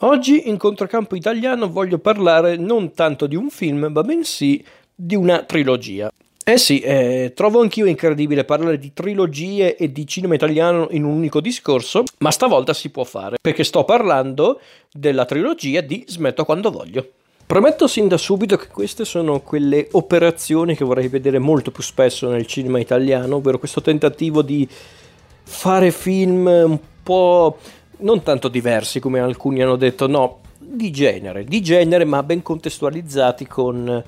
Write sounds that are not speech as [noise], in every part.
Oggi in Controcampo Italiano voglio parlare non tanto di un film, ma bensì di una trilogia. Eh sì, eh, trovo anch'io incredibile parlare di trilogie e di cinema italiano in un unico discorso, ma stavolta si può fare, perché sto parlando della trilogia di Smetto quando voglio. Prometto sin da subito che queste sono quelle operazioni che vorrei vedere molto più spesso nel cinema italiano, ovvero questo tentativo di fare film un po' non tanto diversi come alcuni hanno detto, no, di genere, di genere ma ben contestualizzati con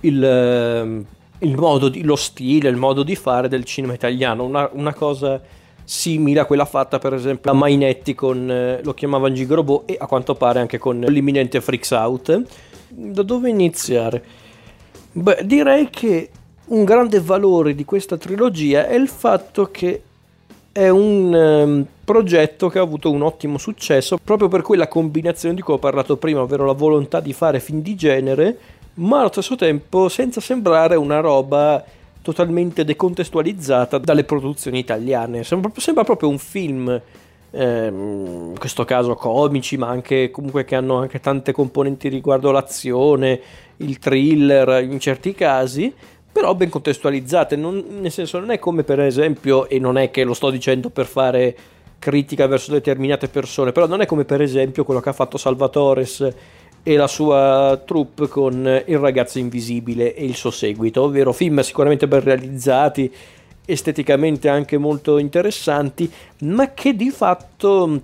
il, ehm, il modo di, lo stile, il modo di fare del cinema italiano, una, una cosa simile a quella fatta per esempio da Mainetti con, eh, lo chiamavano Gigrobot e a quanto pare anche con l'imminente Freaks Out. Da dove iniziare? Beh, direi che un grande valore di questa trilogia è il fatto che è un um, progetto che ha avuto un ottimo successo proprio per quella combinazione di cui ho parlato prima, ovvero la volontà di fare film di genere, ma allo stesso tempo senza sembrare una roba totalmente decontestualizzata dalle produzioni italiane. Sembra, sembra proprio un film, ehm, in questo caso comici, ma anche comunque che hanno anche tante componenti riguardo l'azione, il thriller in certi casi però ben contestualizzate, non, nel senso non è come per esempio, e non è che lo sto dicendo per fare critica verso determinate persone, però non è come per esempio quello che ha fatto Salvatores e la sua troupe con Il ragazzo invisibile e il suo seguito, ovvero film sicuramente ben realizzati, esteticamente anche molto interessanti, ma che di fatto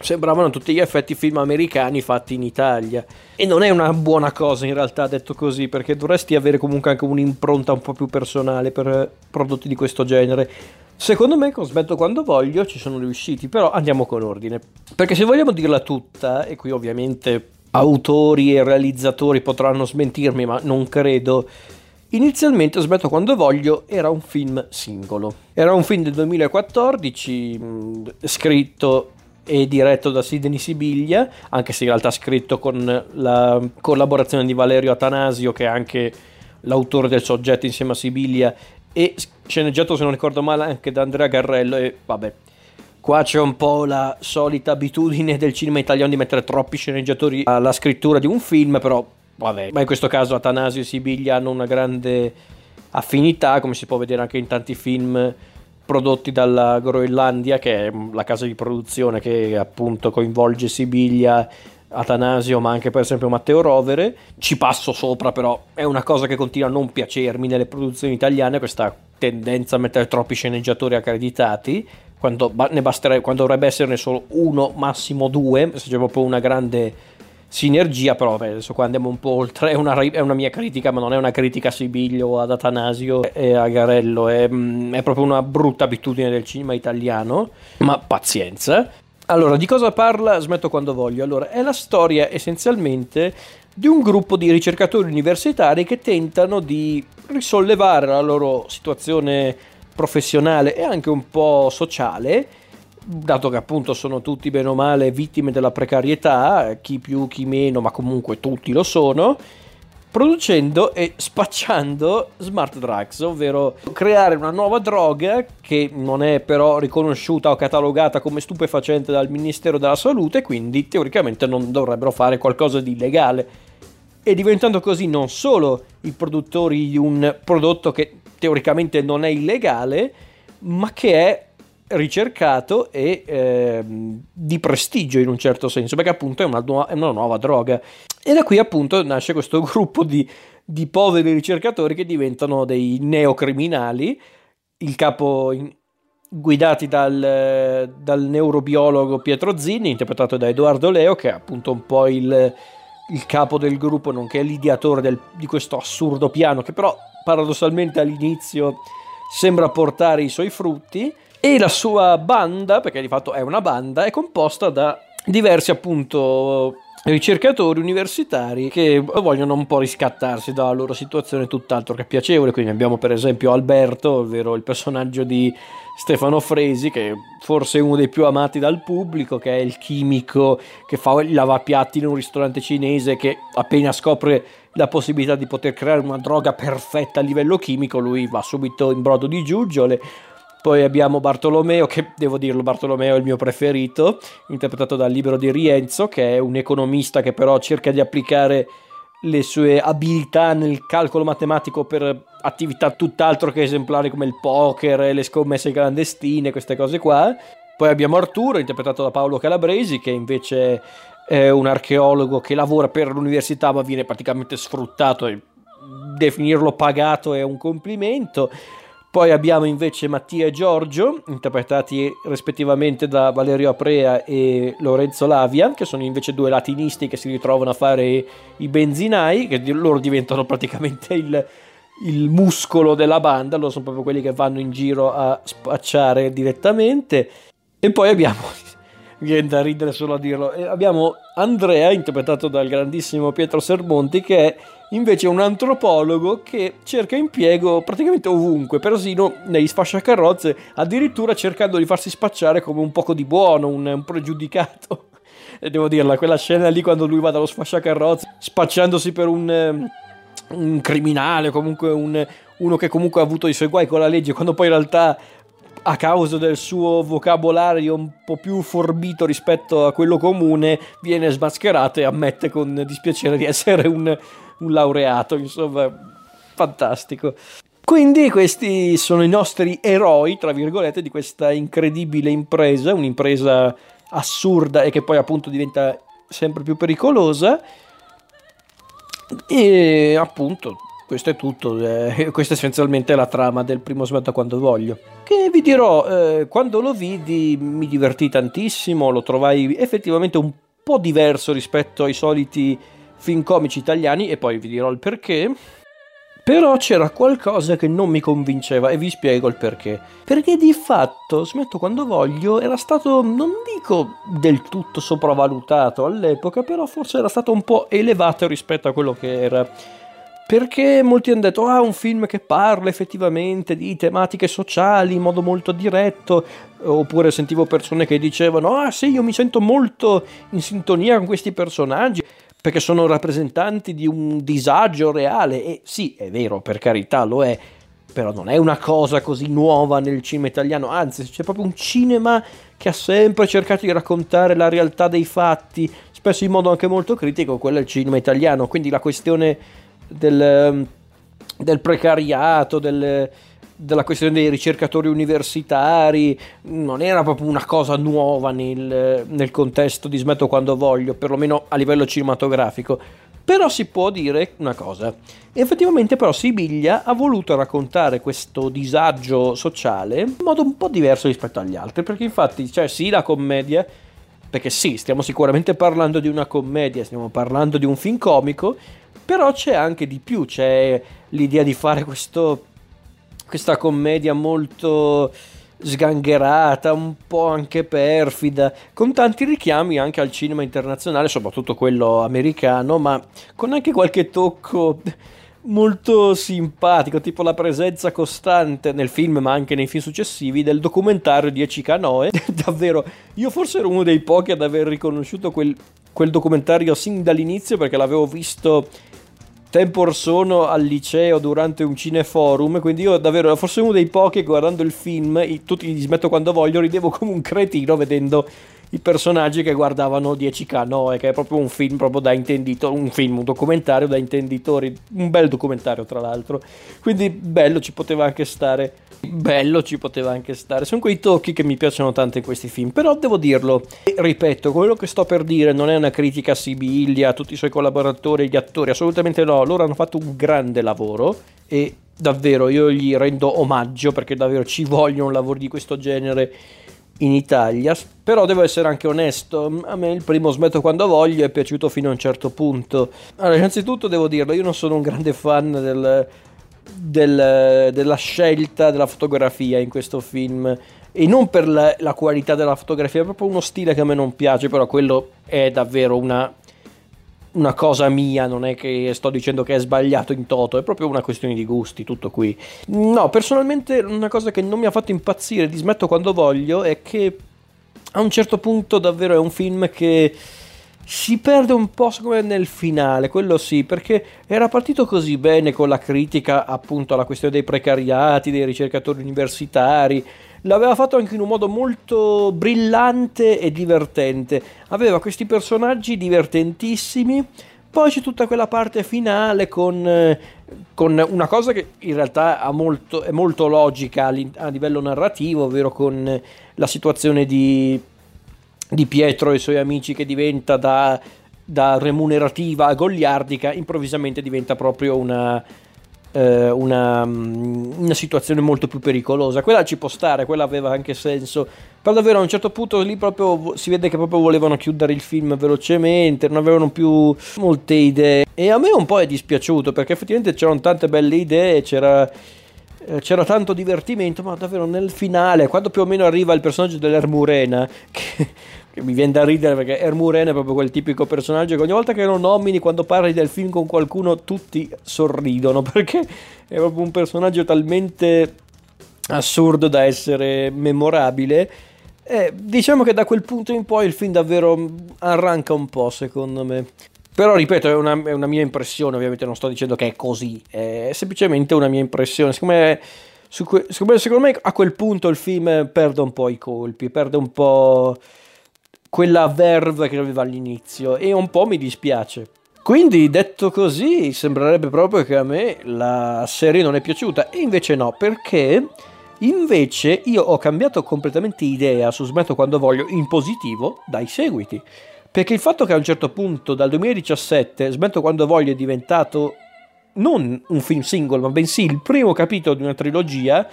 sembravano tutti gli effetti film americani fatti in Italia. E non è una buona cosa in realtà detto così, perché dovresti avere comunque anche un'impronta un po' più personale per prodotti di questo genere. Secondo me con Smetto quando voglio ci sono riusciti, però andiamo con ordine. Perché se vogliamo dirla tutta, e qui ovviamente autori e realizzatori potranno smentirmi, ma non credo. Inizialmente Smetto quando voglio era un film singolo. Era un film del 2014, scritto e diretto da Sidney Sibiglia, anche se in realtà scritto con la collaborazione di Valerio Atanasio, che è anche l'autore del soggetto insieme a Sibiglia, e sceneggiato, se non ricordo male, anche da Andrea Garrello. E vabbè, qua c'è un po' la solita abitudine del cinema italiano di mettere troppi sceneggiatori alla scrittura di un film, però vabbè, ma in questo caso Atanasio e Sibiglia hanno una grande affinità, come si può vedere anche in tanti film prodotti dalla Groenlandia, che è la casa di produzione che appunto coinvolge Sibiglia, Atanasio, ma anche per esempio Matteo Rovere. Ci passo sopra, però è una cosa che continua a non piacermi nelle produzioni italiane, questa tendenza a mettere troppi sceneggiatori accreditati. Quando, ne basterebbe, quando dovrebbe esserne solo uno, massimo due, se c'è proprio una grande sinergia, però vabbè, adesso qua andiamo un po' oltre, è una, è una, mia critica, ma non è una critica a Sibiglio, ad Atanasio e a Garello, è, mm, è proprio una brutta abitudine del cinema italiano, ma pazienza. Allora, di cosa parla? Smetto quando voglio. Allora, è la storia essenzialmente di un gruppo di ricercatori universitari che tentano di risollevare la loro situazione professionale e anche un po' sociale dato che appunto sono tutti bene o male vittime della precarietà, chi più chi meno, ma comunque tutti lo sono, producendo e spacciando smart drugs, ovvero creare una nuova droga che non è però riconosciuta o catalogata come stupefacente dal Ministero della Salute, quindi teoricamente non dovrebbero fare qualcosa di illegale. E diventando così non solo i produttori di un prodotto che teoricamente non è illegale, ma che è ricercato e eh, di prestigio in un certo senso, perché appunto è una, nu- è una, nuova droga. E da qui appunto nasce questo [laughs] gruppo di, di poveri ricercatori che diventano dei neocriminali. Il capo in, guidati dal, dal, neurobiologo Pietro Zinni, interpretato da Edoardo Leo, che è appunto un po' il, il capo del gruppo, nonché l'ideatore del, di questo assurdo piano, che però paradossalmente all'inizio sembra portare i suoi frutti e la sua banda, perché di fatto è una banda, è composta da diversi appunto ricercatori universitari che vogliono un po' riscattarsi dalla loro situazione tutt'altro che piacevole. Quindi abbiamo per esempio Alberto, ovvero il personaggio di Stefano Fresi, che forse è uno dei più amati dal pubblico, che è il chimico che fa il lavapiatti in un ristorante cinese che appena scopre la possibilità di poter creare una droga perfetta a livello chimico, lui va subito in brodo di giuggiole Poi abbiamo Bartolomeo, che devo dirlo, Bartolomeo è il mio preferito, interpretato dal libro di Rienzo, che è un economista che però cerca di applicare le sue abilità nel calcolo matematico per attività tutt'altro che esemplari come il poker, le scommesse clandestine, queste cose qua. Poi abbiamo Arturo, interpretato da Paolo Calabresi, che invece è un archeologo che lavora per l'università ma viene praticamente sfruttato e definirlo pagato è un complimento. Poi abbiamo invece Mattia e Giorgio, interpretati rispettivamente da Valerio Aprea e Lorenzo Lavia, che sono invece due latinisti che si ritrovano a fare i benzinai, che loro diventano praticamente il, il muscolo della banda, loro sono proprio quelli che vanno in giro a spacciare direttamente. E poi abbiamo [laughs] viene da ridere solo a dirlo. E abbiamo Andrea, interpretato dal grandissimo Pietro Sermonti, che è invece un antropologo che cerca impiego praticamente ovunque, persino negli sfasciacarrozze, addirittura cercando di farsi spacciare come un poco di buono, un, un pregiudicato. [laughs] E devo dirla, quella scena lì quando lui va dallo sfasciacarrozze, spacciandosi per un, ehm, un criminale, comunque un, uno che comunque ha avuto i suoi guai con la legge, quando poi in realtà a causa del suo vocabolario un po' più forbito rispetto a quello comune, viene smascherato e ammette con dispiacere di essere un, un laureato, insomma, fantastico. Quindi questi sono i nostri eroi, tra virgolette, di questa incredibile impresa, un'impresa assurda e che poi appunto diventa sempre più pericolosa. E appunto questo è tutto, eh, [laughs] questa è essenzialmente la trama del primo smetto quando voglio. Che vi dirò, eh, quando lo vidi mi divertì tantissimo, lo trovai effettivamente un po' diverso rispetto ai soliti film comici italiani e poi vi dirò il perché. Però c'era qualcosa che non mi convinceva e vi spiego il perché. Perché di fatto Smetto quando voglio era stato, non dico del tutto sopravvalutato all'epoca, però forse era stato un po' elevato rispetto a quello che era perché molti hanno detto ah un film che parla effettivamente di tematiche sociali in modo molto diretto oppure sentivo persone che dicevano ah sì io mi sento molto in sintonia con questi personaggi perché sono rappresentanti di un disagio reale. E sì è vero per carità lo è però non è una cosa così nuova nel cinema italiano. Anzi c'è proprio un cinema che ha sempre cercato di raccontare la realtà dei fatti spesso in modo anche molto critico quello è il cinema italiano. Quindi la questione del, ehm, del precariato, del, della questione dei ricercatori universitari, non era proprio una cosa nuova nel, nel contesto di Smetto quando voglio, perlomeno a livello cinematografico. Però si può dire una cosa, effettivamente però Sibiglia ha voluto raccontare questo disagio sociale in modo un po' diverso rispetto agli altri, perché infatti cioè, sì la commedia, perché sì, stiamo sicuramente parlando di una commedia, stiamo parlando di un film comico, però c'è anche di più, c'è l'idea di fare questo, questa commedia molto sgangherata, un po' anche perfida, con tanti richiami anche al cinema internazionale, soprattutto quello americano, ma con anche qualche tocco molto simpatico, tipo la presenza costante nel film, ma anche nei film successivi, del documentario di Echika Noe. [laughs] Davvero, io forse ero uno dei pochi ad aver riconosciuto quel, quel documentario sin dall'inizio perché l'avevo visto tempo or sono al liceo durante un cineforum, quindi io davvero forse uno dei pochi guardando il film, tutti gli smetto quando voglio, ridevo [laughs] come un cretino vedendo i personaggi che guardavano 10K Noe, che è proprio un film proprio da intendito, un film, un documentario da intenditori, un bel documentario tra l'altro. Quindi bello ci poteva anche stare. Bello ci poteva anche stare. Sono quei tocchi che mi piacciono tanto in questi film, però devo dirlo, ripeto, quello che sto per dire non è una critica a Sibiglia, a tutti i suoi collaboratori, gli attori, assolutamente no, loro hanno fatto un grande lavoro e davvero io gli rendo omaggio perché davvero ci vogliono lavori di questo genere in Italia, però devo essere anche onesto, a me il primo smetto quando voglio è piaciuto fino a un certo punto. Allora, innanzitutto devo dirlo, io non sono un grande fan del, del, della scelta della fotografia in questo film e non per la, la qualità della fotografia, è proprio uno stile che a me non piace, però quello è davvero una una cosa mia, non è che sto dicendo che è sbagliato in toto, è proprio una questione di gusti, tutto qui. No, personalmente una cosa che non mi ha fatto impazzire, dismetto quando voglio, è che a un certo punto davvero è un film che si perde un po' nel finale, quello sì, perché era partito così bene con la critica appunto alla questione dei precariati, dei ricercatori universitari, l'aveva fatto anche in un modo molto brillante e divertente. Aveva questi personaggi divertentissimi. Poi c'è tutta quella parte finale con, con una cosa che in realtà molto, è molto logica a livello narrativo, ovvero con la situazione di, di Pietro e i suoi amici che diventa da, da remunerativa a goliardica, improvvisamente diventa proprio una, eh, una, mm, una, situazione molto più pericolosa. Quella ci può stare, quella aveva anche senso. Però davvero a un certo punto lì proprio si vede che proprio volevano chiudere il film velocemente, non avevano più molte idee. E a me un po' è dispiaciuto perché effettivamente c'erano tante belle idee, c'era eh, c'era tanto divertimento, ma davvero nel finale, quando più o meno arriva il personaggio dell'Ermurena, [laughs] che, che mi viene da ridere perché Ermurena è proprio quel tipico personaggio che ogni volta che lo nomini, quando parli del film con qualcuno, tutti sorridono, [laughs] perché è proprio un personaggio talmente assurdo da essere memorabile. Eh, diciamo che da quel punto in poi il film davvero arranca un po', secondo me. Però ripeto, è una, è una, mia impressione, ovviamente non sto dicendo che è così, è semplicemente una mia impressione. Siccome secondo me a quel punto il film perde un po' i colpi, perde un po' quella verve che aveva all'inizio e un po' mi dispiace. Quindi detto così, sembrerebbe proprio che a me la serie non è piaciuta e invece no, perché invece io ho cambiato completamente idea su Smetto quando voglio in positivo dai seguiti. Perché il fatto che a un certo punto, dal 2017, Smetto quando voglio è diventato non un film singolo, ma bensì il primo capitolo di una trilogia,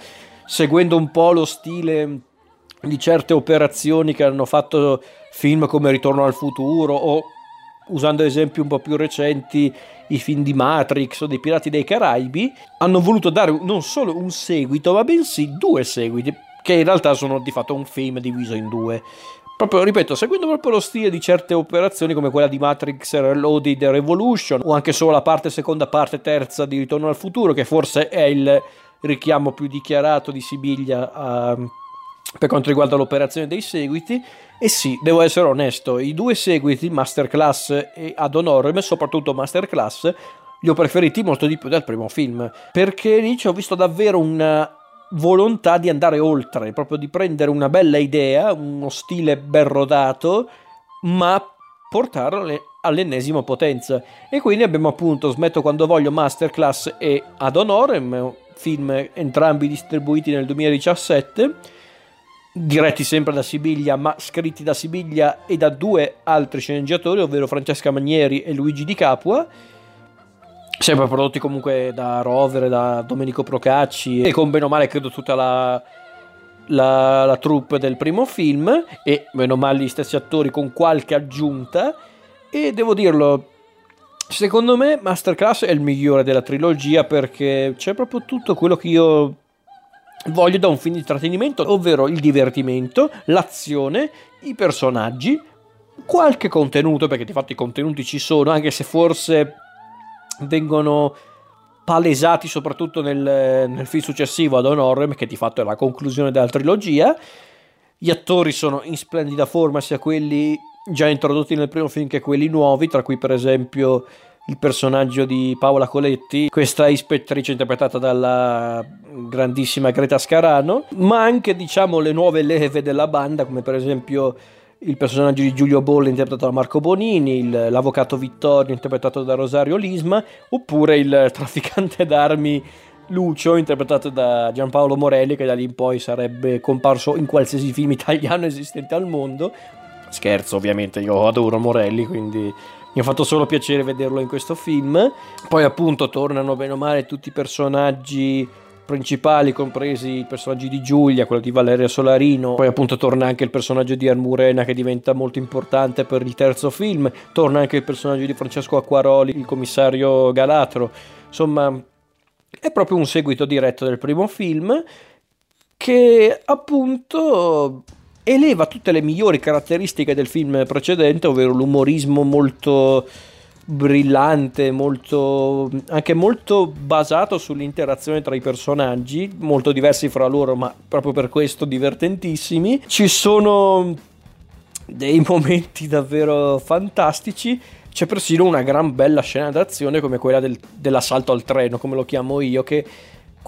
seguendo un po' lo stile di certe operazioni che hanno fatto film come Ritorno al futuro o usando esempi un po' più recenti i film di Matrix o dei Pirati dei Caraibi, hanno voluto dare non solo un seguito, ma bensì due seguiti, che in realtà sono di fatto un film diviso in due proprio, ripeto, seguendo proprio lo stile di certe operazioni come quella di Matrix Reloaded Revolution o anche solo la parte seconda, parte terza di Ritorno al futuro, che forse è il richiamo più dichiarato di Sibiglia uh, per quanto riguarda l'operazione dei seguiti. E sì, devo essere onesto, i due seguiti, Masterclass e Ad Honorem, soprattutto Masterclass, li ho preferiti molto di più del primo film, perché lì ci ho visto davvero una volontà di andare oltre, proprio di prendere una bella idea, uno stile ben rodato, ma portarlo all'ennesima potenza. E quindi abbiamo appunto Smetto quando voglio Masterclass e Ad Honorem, film entrambi distribuiti nel 2017, diretti sempre da Sibiglia, ma scritti da Sibiglia e da due altri sceneggiatori, ovvero Francesca Manieri e Luigi Di Capua. Sempre prodotti comunque da Rover, da Domenico Procacci e con bene o male credo tutta la, la, la troupe del primo film e meno male gli stessi attori con qualche aggiunta. E devo dirlo secondo me Masterclass è il migliore della trilogia perché c'è proprio tutto quello che io voglio da un film di intrattenimento ovvero il divertimento, l'azione, i personaggi qualche contenuto perché di fatto i contenuti ci sono anche se forse vengono palesati soprattutto nel, nel film successivo ad Honorem, che di fatto è la conclusione della trilogia. Gli attori sono in splendida forma, sia quelli già introdotti nel primo film che quelli nuovi, tra cui per esempio il personaggio di Paola Coletti, questa ispettrice interpretata dalla grandissima Greta Scarano, ma anche diciamo le nuove leve della banda, come per esempio il personaggio di Giulio Bolle interpretato da Marco Bonini, il, l'avvocato Vittorio interpretato da Rosario Lisma, oppure il trafficante d'armi Lucio interpretato da Giampaolo Morelli che da lì in poi sarebbe comparso in qualsiasi film italiano esistente al mondo. Scherzo ovviamente, io adoro Morelli quindi mi ha fatto solo piacere vederlo in questo film. Poi appunto tornano bene o male tutti i personaggi principali, compresi i personaggi di Giulia, quello di Valeria Solarino, poi appunto torna anche il personaggio di Armurena che diventa molto importante per il terzo film, torna anche il personaggio di Francesco Acquaroli, il commissario Galatro, insomma è proprio un seguito diretto del primo film che appunto eleva tutte le migliori caratteristiche del film precedente, ovvero l'umorismo molto brillante, molto, anche molto basato sull'interazione tra i personaggi, molto diversi fra loro, ma proprio per questo divertentissimi. Ci sono dei [laughs] momenti davvero fantastici. C'è persino una gran bella scena d'azione come quella del, dell'assalto al treno, come lo chiamo io, che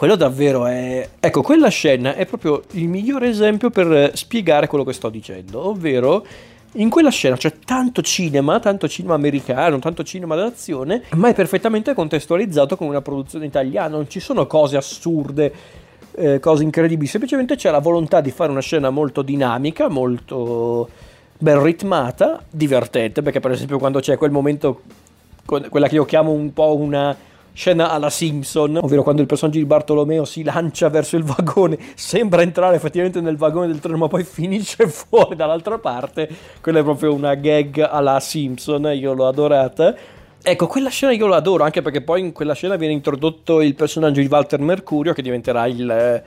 quello davvero è... Ecco, quella scena è proprio il migliore esempio per spiegare quello che sto dicendo, ovvero in quella scena c'è tanto cinema, tanto cinema americano, tanto cinema d'azione, ma è perfettamente contestualizzato con una produzione italiana, non ci sono cose assurde, eh, cose incredibili, semplicemente c'è la volontà di fare una scena molto dinamica, molto ben ritmata, divertente, perché per esempio quando c'è quel momento, quella che io chiamo un po' una scena alla Simpson, ovvero quando il personaggio di Bartolomeo si lancia verso il vagone, sembra entrare effettivamente nel vagone del treno, ma poi finisce [laughs] fuori dall'altra parte. Quella è proprio una gag alla Simpson, io l'ho adorata. Ecco, quella scena io l'adoro, anche perché poi in quella scena viene introdotto il personaggio di Walter Mercurio, che diventerà il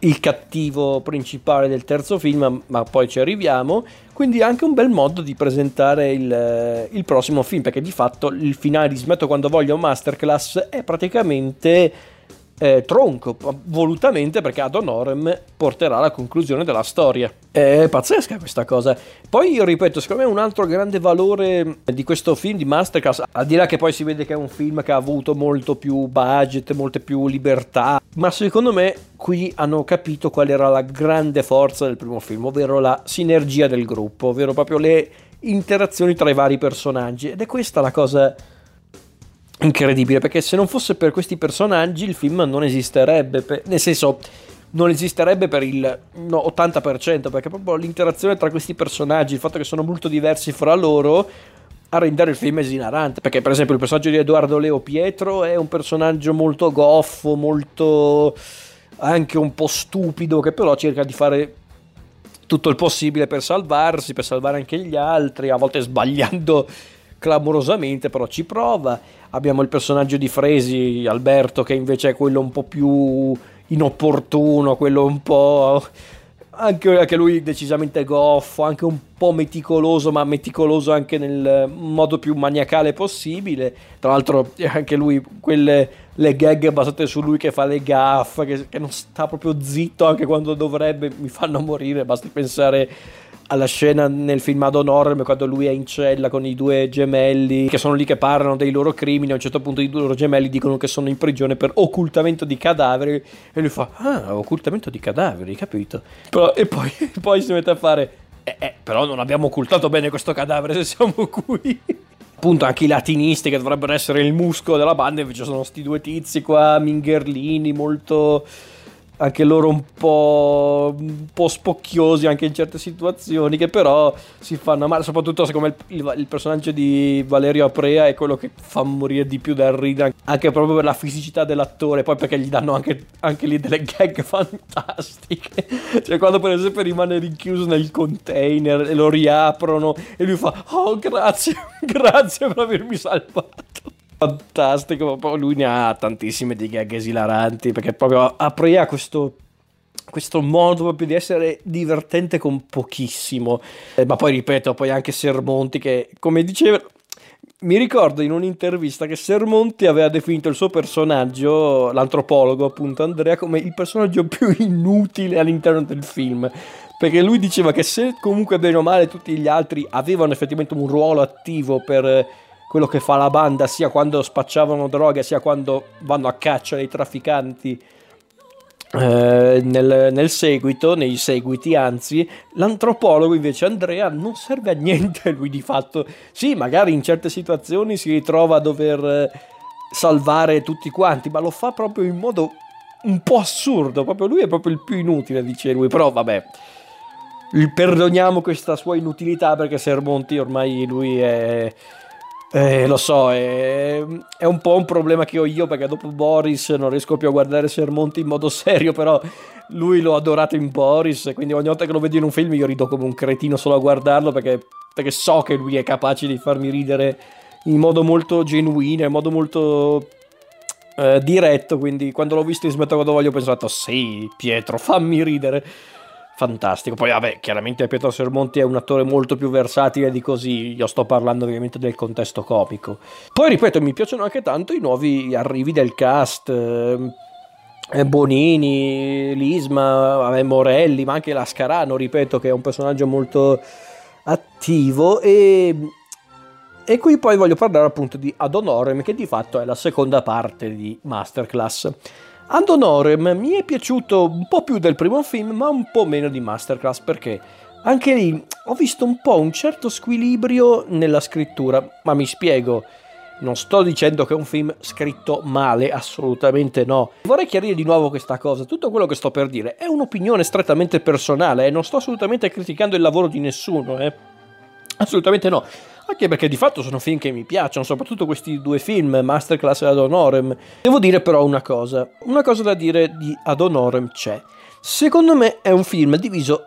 il cattivo principale del terzo film, ma poi ci arriviamo. Quindi anche un bel modo di presentare il, il prossimo film, perché di fatto il finale di Smetto quando voglio Masterclass è praticamente eh, tronco, volutamente perché ad honorem porterà alla conclusione della storia. È pazzesca questa cosa. Poi io ripeto, secondo me un altro grande valore di questo film di Masterclass, al di là che poi si vede che è un film che ha avuto molto più budget, molte più libertà, ma secondo me qui hanno capito qual era la grande forza del primo film, ovvero la sinergia del gruppo, ovvero proprio le interazioni tra i vari personaggi. Ed è questa la cosa incredibile perché se non fosse per questi personaggi il film non esisterebbe per, nel senso non esisterebbe per il no, 80% perché proprio l'interazione tra questi personaggi il fatto che sono molto diversi fra loro a rendere il film esilarante. Perché per esempio il personaggio di Edoardo Leo Pietro è un personaggio molto goffo molto anche un po' stupido che però cerca di fare tutto il possibile per salvarsi per salvare anche gli altri a volte sbagliando clamorosamente però ci prova abbiamo il personaggio di Fresi, Alberto, che invece è quello un po' più inopportuno, quello un po'... Anche, anche lui decisamente goffo, anche un po' meticoloso, ma meticoloso anche nel modo più maniacale possibile. Tra l'altro, anche lui, quelle le gag basate su lui che fa le gaffe, che, che non sta proprio zitto anche quando dovrebbe, mi fanno morire. Basti pensare alla scena nel film Ad Honorem quando lui è in cella con i due gemelli che sono lì che parlano dei loro crimini a un certo punto i due loro gemelli dicono che sono in prigione per occultamento di cadaveri e lui fa ah occultamento di cadaveri capito? Però, e poi, [laughs] poi, si mette a fare eh, eh, però non abbiamo occultato bene questo cadavere se siamo qui. Appunto anche i latinisti che dovrebbero essere il muscolo della banda invece sono sti due tizi qua mingherlini molto anche loro un po', un po', spocchiosi anche in certe situazioni che però si fanno male soprattutto secondo me il, il, il, personaggio di Valerio Aprea è quello che fa morire di più dal ridere anche proprio per la fisicità dell'attore poi perché gli danno anche, anche lì delle gag [laughs] fantastiche. Cioè quando per esempio rimane rinchiuso nel container e lo riaprono e lui fa oh grazie [laughs] grazie per avermi salvato fantastico. Lui ne ha tantissime di gag esilaranti perché proprio apre questo questo modo proprio di essere divertente con pochissimo. Eh, ma poi ripeto, poi anche Sermonti che, come diceva, mi ricordo in un'intervista che Sermonti aveva definito il suo personaggio, l'antropologo appunto Andrea, come il personaggio più inutile all'interno del film. Perché lui diceva che se comunque bene o male tutti gli altri avevano effettivamente un ruolo attivo per quello che fa la banda sia quando spacciavano droga sia quando vanno a caccia dei trafficanti eh, nel, nel, seguito, nei seguiti anzi, l'antropologo invece Andrea non serve a niente [laughs] lui di fatto. Sì, magari in certe situazioni si ritrova a dover eh, salvare tutti quanti, ma lo fa proprio in modo un po' assurdo, proprio lui è proprio il più inutile, dice lui, però vabbè. Perdoniamo questa sua inutilità perché Sermonti ormai lui è eh, lo so, è, è, un po' un problema che ho io perché dopo Boris non riesco più a guardare Sermonti in modo serio, però lui l'ho adorato in Boris, quindi ogni volta che lo vedo in un film io rido come un cretino solo a guardarlo perché, perché so che lui è capace di farmi ridere in modo molto genuino, in modo molto eh, diretto, quindi quando l'ho visto in Smetto quando voglio ho pensato sì Pietro fammi ridere fantastico. Poi, vabbè, chiaramente Pietro Sermonti è un attore molto più versatile di così. Io sto parlando ovviamente del contesto comico. Poi, ripeto, mi piacciono anche tanto i nuovi arrivi del cast. Eh, Bonini, Lisma, Morelli, ma anche Lascarano, ripeto, che è un personaggio molto attivo. E, e qui poi voglio parlare appunto di Ad Honorem, che di fatto è la seconda parte di Masterclass. Ad Honorem mi è piaciuto un po' più del primo film, ma un po' meno di Masterclass perché anche lì ho visto un po' un certo squilibrio nella scrittura, ma mi spiego. Non sto dicendo che è un film scritto male, assolutamente no. Vorrei chiarire di nuovo questa cosa. Tutto quello che sto per dire è un'opinione strettamente personale e eh? non sto assolutamente criticando il lavoro di nessuno, eh. Assolutamente no. Anche perché di fatto sono film che mi piacciono, soprattutto questi due film, Masterclass e Ad Honorem. Devo dire però una cosa. Una cosa da dire di Ad Honorem c'è. Secondo me è un film diviso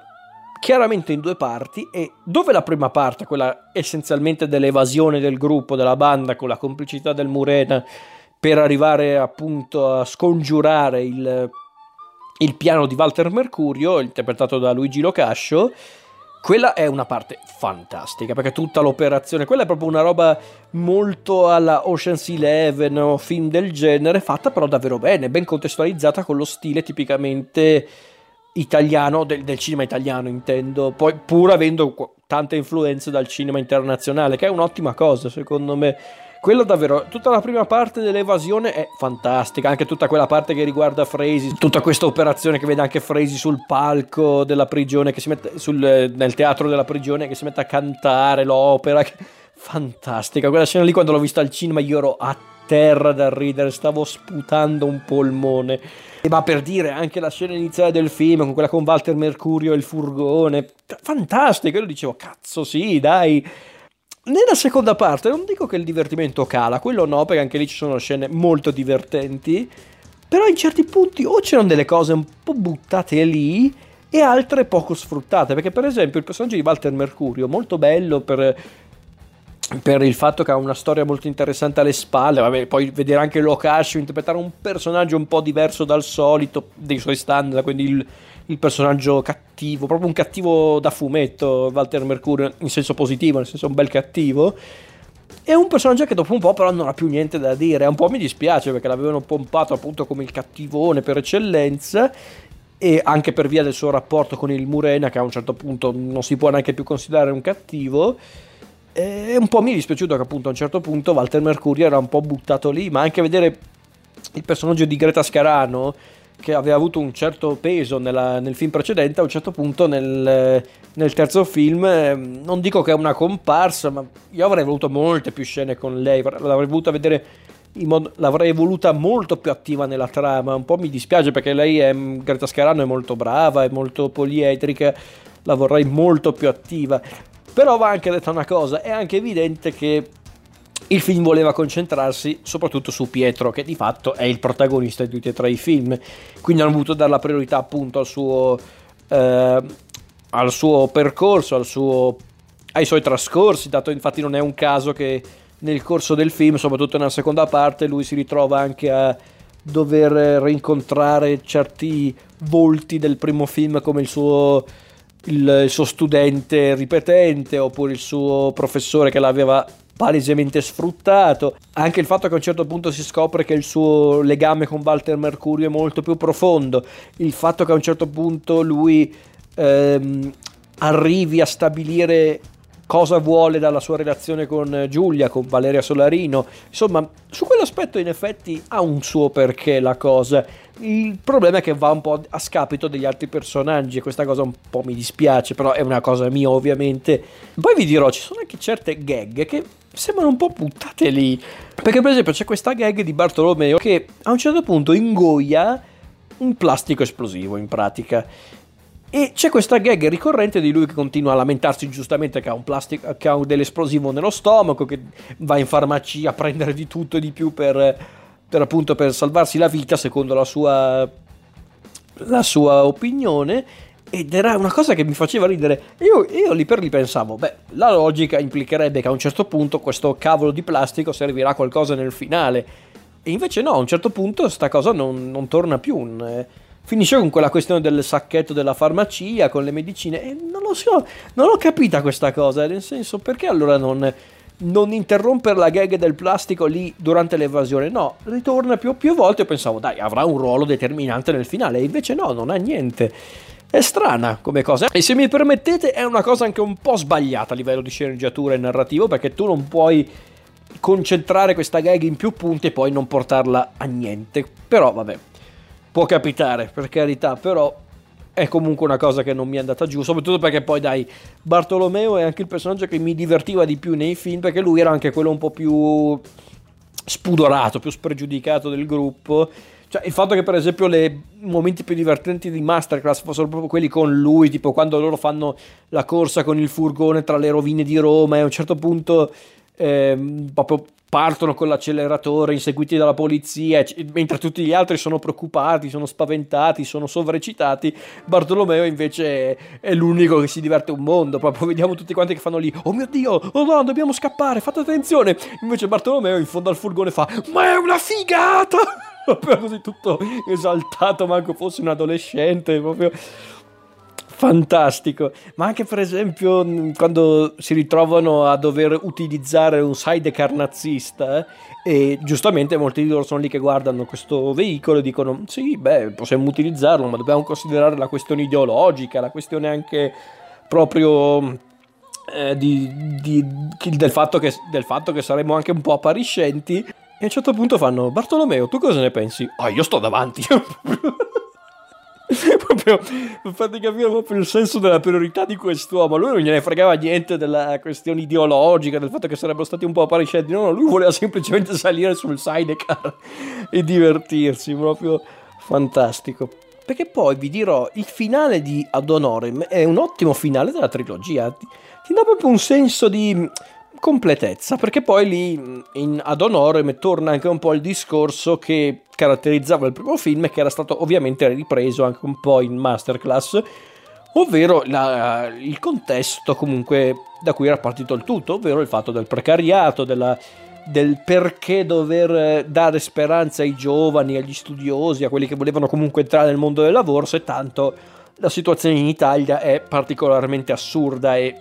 chiaramente in due parti e dove la prima parte, quella essenzialmente dell'evasione del gruppo, della banda con la complicità del Murena per arrivare appunto a scongiurare il, il piano di Walter Mercurio, interpretato da Luigi Locascio, quella è una parte fantastica perché tutta l'operazione, quella è proprio una roba molto alla Ocean's Eleven o film del genere, fatta però davvero bene, ben contestualizzata con lo stile tipicamente italiano, del, del, cinema italiano intendo, poi pur avendo tante influenze dal cinema internazionale, che è un'ottima cosa secondo me. Quello davvero, tutta la prima parte dell'evasione è fantastica, anche tutta quella parte che riguarda Frasi, tutta questa operazione che vede anche Frasi sul palco della prigione, che si mette sul, nel teatro della prigione, che si mette a cantare l'opera. [laughs] Fantastica, quella scena lì quando l'ho vista al cinema io ero a terra dal ridere, stavo sputando un polmone. Ma per dire, anche la scena iniziale del film, con quella con Walter Mercurio e il furgone, fantastico, io dicevo, cazzo sì, dai. Nella seconda parte non dico che il divertimento cala, quello no, perché anche lì ci sono scene molto divertenti, però in certi punti o c'erano delle cose un po' buttate lì e altre poco sfruttate, perché per esempio il personaggio di Walter Mercurio, molto bello per per il fatto che ha una storia molto interessante alle spalle, vabbè, poi vedere anche Locascio interpretare un personaggio un po' diverso dal solito dei suoi standard, quindi il, il, personaggio cattivo, proprio un cattivo da fumetto, Walter Mercurio, in senso positivo, nel senso un bel cattivo. È un personaggio che dopo un po' però non ha più niente da dire, un po' mi dispiace perché l'avevano pompato appunto come il cattivone per eccellenza e anche per via del suo rapporto con il Murena che a un certo punto non si può neanche più considerare un cattivo e un po' mi è dispiaciuto che appunto a un certo punto Walter Mercurio era un po' buttato lì, ma anche vedere il personaggio di Greta Scarano che aveva avuto un certo peso nella, nel film precedente, a un certo punto nel, nel, terzo film, non dico che è una comparsa, ma io avrei voluto molte più scene con lei, l'avrei voluta vedere Mod- l'avrei voluta molto più attiva nella trama. Un po' mi dispiace perché lei è Greta Scarano è molto brava, è molto poliedrica, la vorrei molto più attiva. Però va anche detta una cosa, è anche evidente che il film voleva concentrarsi soprattutto su Pietro, che di fatto è il protagonista di tutti e tre i film, quindi hanno voluto dare la priorità appunto al suo, eh, al suo percorso, al suo, ai suoi trascorsi, dato infatti non è un caso che nel corso del film, soprattutto nella seconda parte, lui si ritrova anche a dover rincontrare certi volti del primo film come il suo il, suo studente ripetente oppure il suo professore che l'aveva palesemente sfruttato. Anche il fatto che a un certo punto si scopre che il suo legame con Walter Mercurio è molto più profondo, il fatto che a un certo punto lui ehm, arrivi a stabilire cosa vuole dalla sua relazione con Giulia, con Valeria Solarino. Insomma, su quell'aspetto in effetti ha un suo perché la cosa. Il problema è che va un po' a scapito degli altri personaggi e questa cosa un po' mi dispiace, però è una cosa mia ovviamente. Poi vi dirò, ci sono anche certe gag che sembrano un po' buttate lì. Perché per esempio c'è questa gag di Bartolomeo che a un certo punto ingoia un plastico esplosivo in pratica e c'è questa gag ricorrente di lui che continua a lamentarsi giustamente che ha un plastico, che ha dell'esplosivo nello stomaco, che va in farmacia a prendere di tutto e di più per, per appunto per salvarsi la vita, secondo la sua, la sua opinione. Ed era una cosa che mi faceva ridere. Io, io lì per lì pensavo, beh, la logica implicherebbe che a un certo punto questo cavolo di plastico servirà a qualcosa nel finale. E invece no, a un certo punto sta cosa non, non torna più. Un, finisce con quella questione del sacchetto della farmacia con le medicine e non lo so, non ho capita questa cosa, nel senso perché allora non, non interrompere la gag del plastico lì durante l'evasione, no, ritorna più, più volte, io pensavo dai avrà un ruolo determinante nel finale, e invece no, non ha niente. È strana come cosa. E se mi permettete, è una cosa anche un po' sbagliata a livello di sceneggiatura e narrativo, perché tu non puoi concentrare questa gag in più punti e poi non portarla a niente. Però vabbè, può capitare, per carità, però è comunque una cosa che non mi è andata giù, soprattutto perché poi dai, Bartolomeo è anche il personaggio che mi divertiva di più nei film, perché lui era anche quello un po' più spudorato, più spregiudicato del gruppo. Cioè, il fatto che, per esempio, i momenti più divertenti di Masterclass fossero proprio quelli con lui, tipo quando loro fanno la corsa con il furgone tra le rovine di Roma e a un certo punto eh, proprio partono con l'acceleratore inseguiti dalla polizia, mentre tutti gli altri sono preoccupati, sono spaventati, sono sovrecitati, Bartolomeo invece è l'unico che si diverte un mondo, proprio vediamo tutti quanti che fanno lì, oh mio Dio, oh no, dobbiamo scappare, fate attenzione, invece Bartolomeo in fondo al furgone fa, ma è una figata! [laughs] proprio così tutto esaltato, manco fosse un adolescente, proprio fantastico. Ma anche per esempio quando si ritrovano a dover utilizzare un sidecar nazista eh, e giustamente molti di loro sono lì che guardano questo veicolo e dicono sì, beh, possiamo utilizzarlo, ma dobbiamo considerare la questione ideologica, la questione anche proprio eh, di, di, del, fatto che, del fatto che saremmo anche un po' appariscenti. E a un certo punto fanno Bartolomeo, tu cosa ne pensi? Ah, io sto davanti. [laughs] [laughs] proprio per farti capire proprio il senso della priorità di quest'uomo. Lui non gliene fregava niente della questione ideologica, del fatto che sarebbero stati un po' appariscenti. No, no, lui voleva semplicemente salire sul sidecar [laughs] e divertirsi. Proprio fantastico. Perché poi vi dirò, il finale di Ad Honorem è un ottimo finale della trilogia. Ti, ti dà proprio un senso di completezza, perché poi lì in Ad Honorem torna anche un po' il discorso che caratterizzava il primo film e che era stato ovviamente ripreso anche un po' in Masterclass, ovvero la, il contesto comunque da cui era partito il tutto, ovvero il fatto del precariato, della, del perché dover dare speranza ai giovani, agli studiosi, a quelli che volevano comunque entrare nel mondo del lavoro, se tanto la situazione in Italia è particolarmente assurda e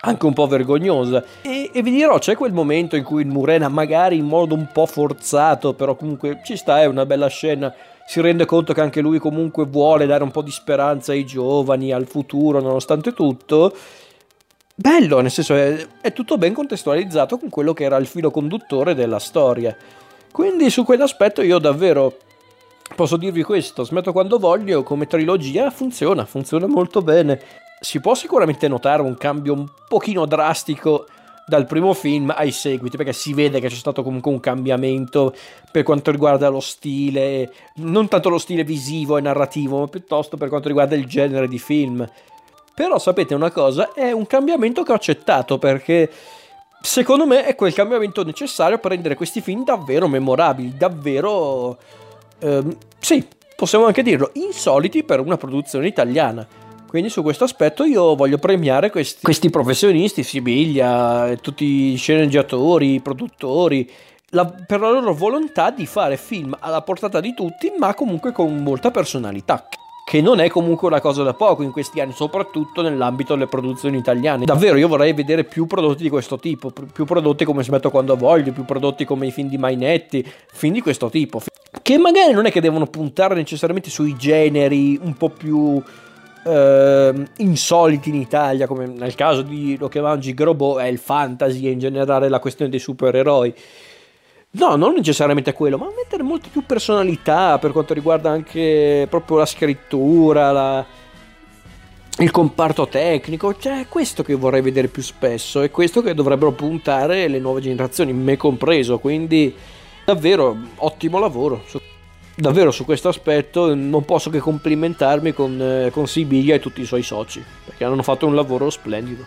anche un po' vergognosa. E, e, vi dirò, c'è quel momento in cui il Murena, magari in modo un po' forzato, però comunque ci sta, è una bella scena. Si rende conto che anche lui comunque vuole dare un po' di speranza ai giovani, al futuro, nonostante tutto. Bello, nel senso è, è tutto ben contestualizzato con quello che era il filo conduttore della storia. Quindi su quell'aspetto io davvero posso dirvi questo, smetto quando voglio, come trilogia funziona, funziona molto bene si può sicuramente notare un cambio un pochino drastico dal primo film ai seguiti, perché si vede che c'è stato comunque un cambiamento per quanto riguarda lo stile, non tanto lo stile visivo e narrativo, ma piuttosto per quanto riguarda il genere di film. Però sapete una cosa, è un cambiamento che ho accettato perché secondo me è quel cambiamento necessario per rendere questi film davvero memorabili, davvero... Ehm, sì, possiamo anche dirlo, insoliti per una produzione italiana. Quindi su questo aspetto io voglio premiare questi, questi professionisti, Sibiglia, tutti i sceneggiatori, i produttori, la, per la loro volontà di fare film alla portata di tutti, ma comunque con molta personalità. Che non è comunque una cosa da poco in questi anni, soprattutto nell'ambito delle produzioni italiane. Davvero, io vorrei vedere più prodotti di questo tipo, più prodotti come Smetto quando voglio, più prodotti come i film di Mainetti, film di questo tipo. Che magari non è che devono puntare necessariamente sui generi un po' più eh, insoliti in Italia, come nel caso di Lo che mangi Grobo, è il fantasy e in generale la questione dei supereroi. No, non necessariamente quello, ma mettere molte più personalità per quanto riguarda anche proprio la scrittura, la, il comparto tecnico, cioè è questo che vorrei vedere più spesso, è questo che dovrebbero puntare le nuove generazioni, me compreso, quindi davvero ottimo lavoro davvero su questo aspetto non posso che complimentarmi con, eh, con Sibiglia e tutti i suoi soci, perché hanno fatto un lavoro splendido.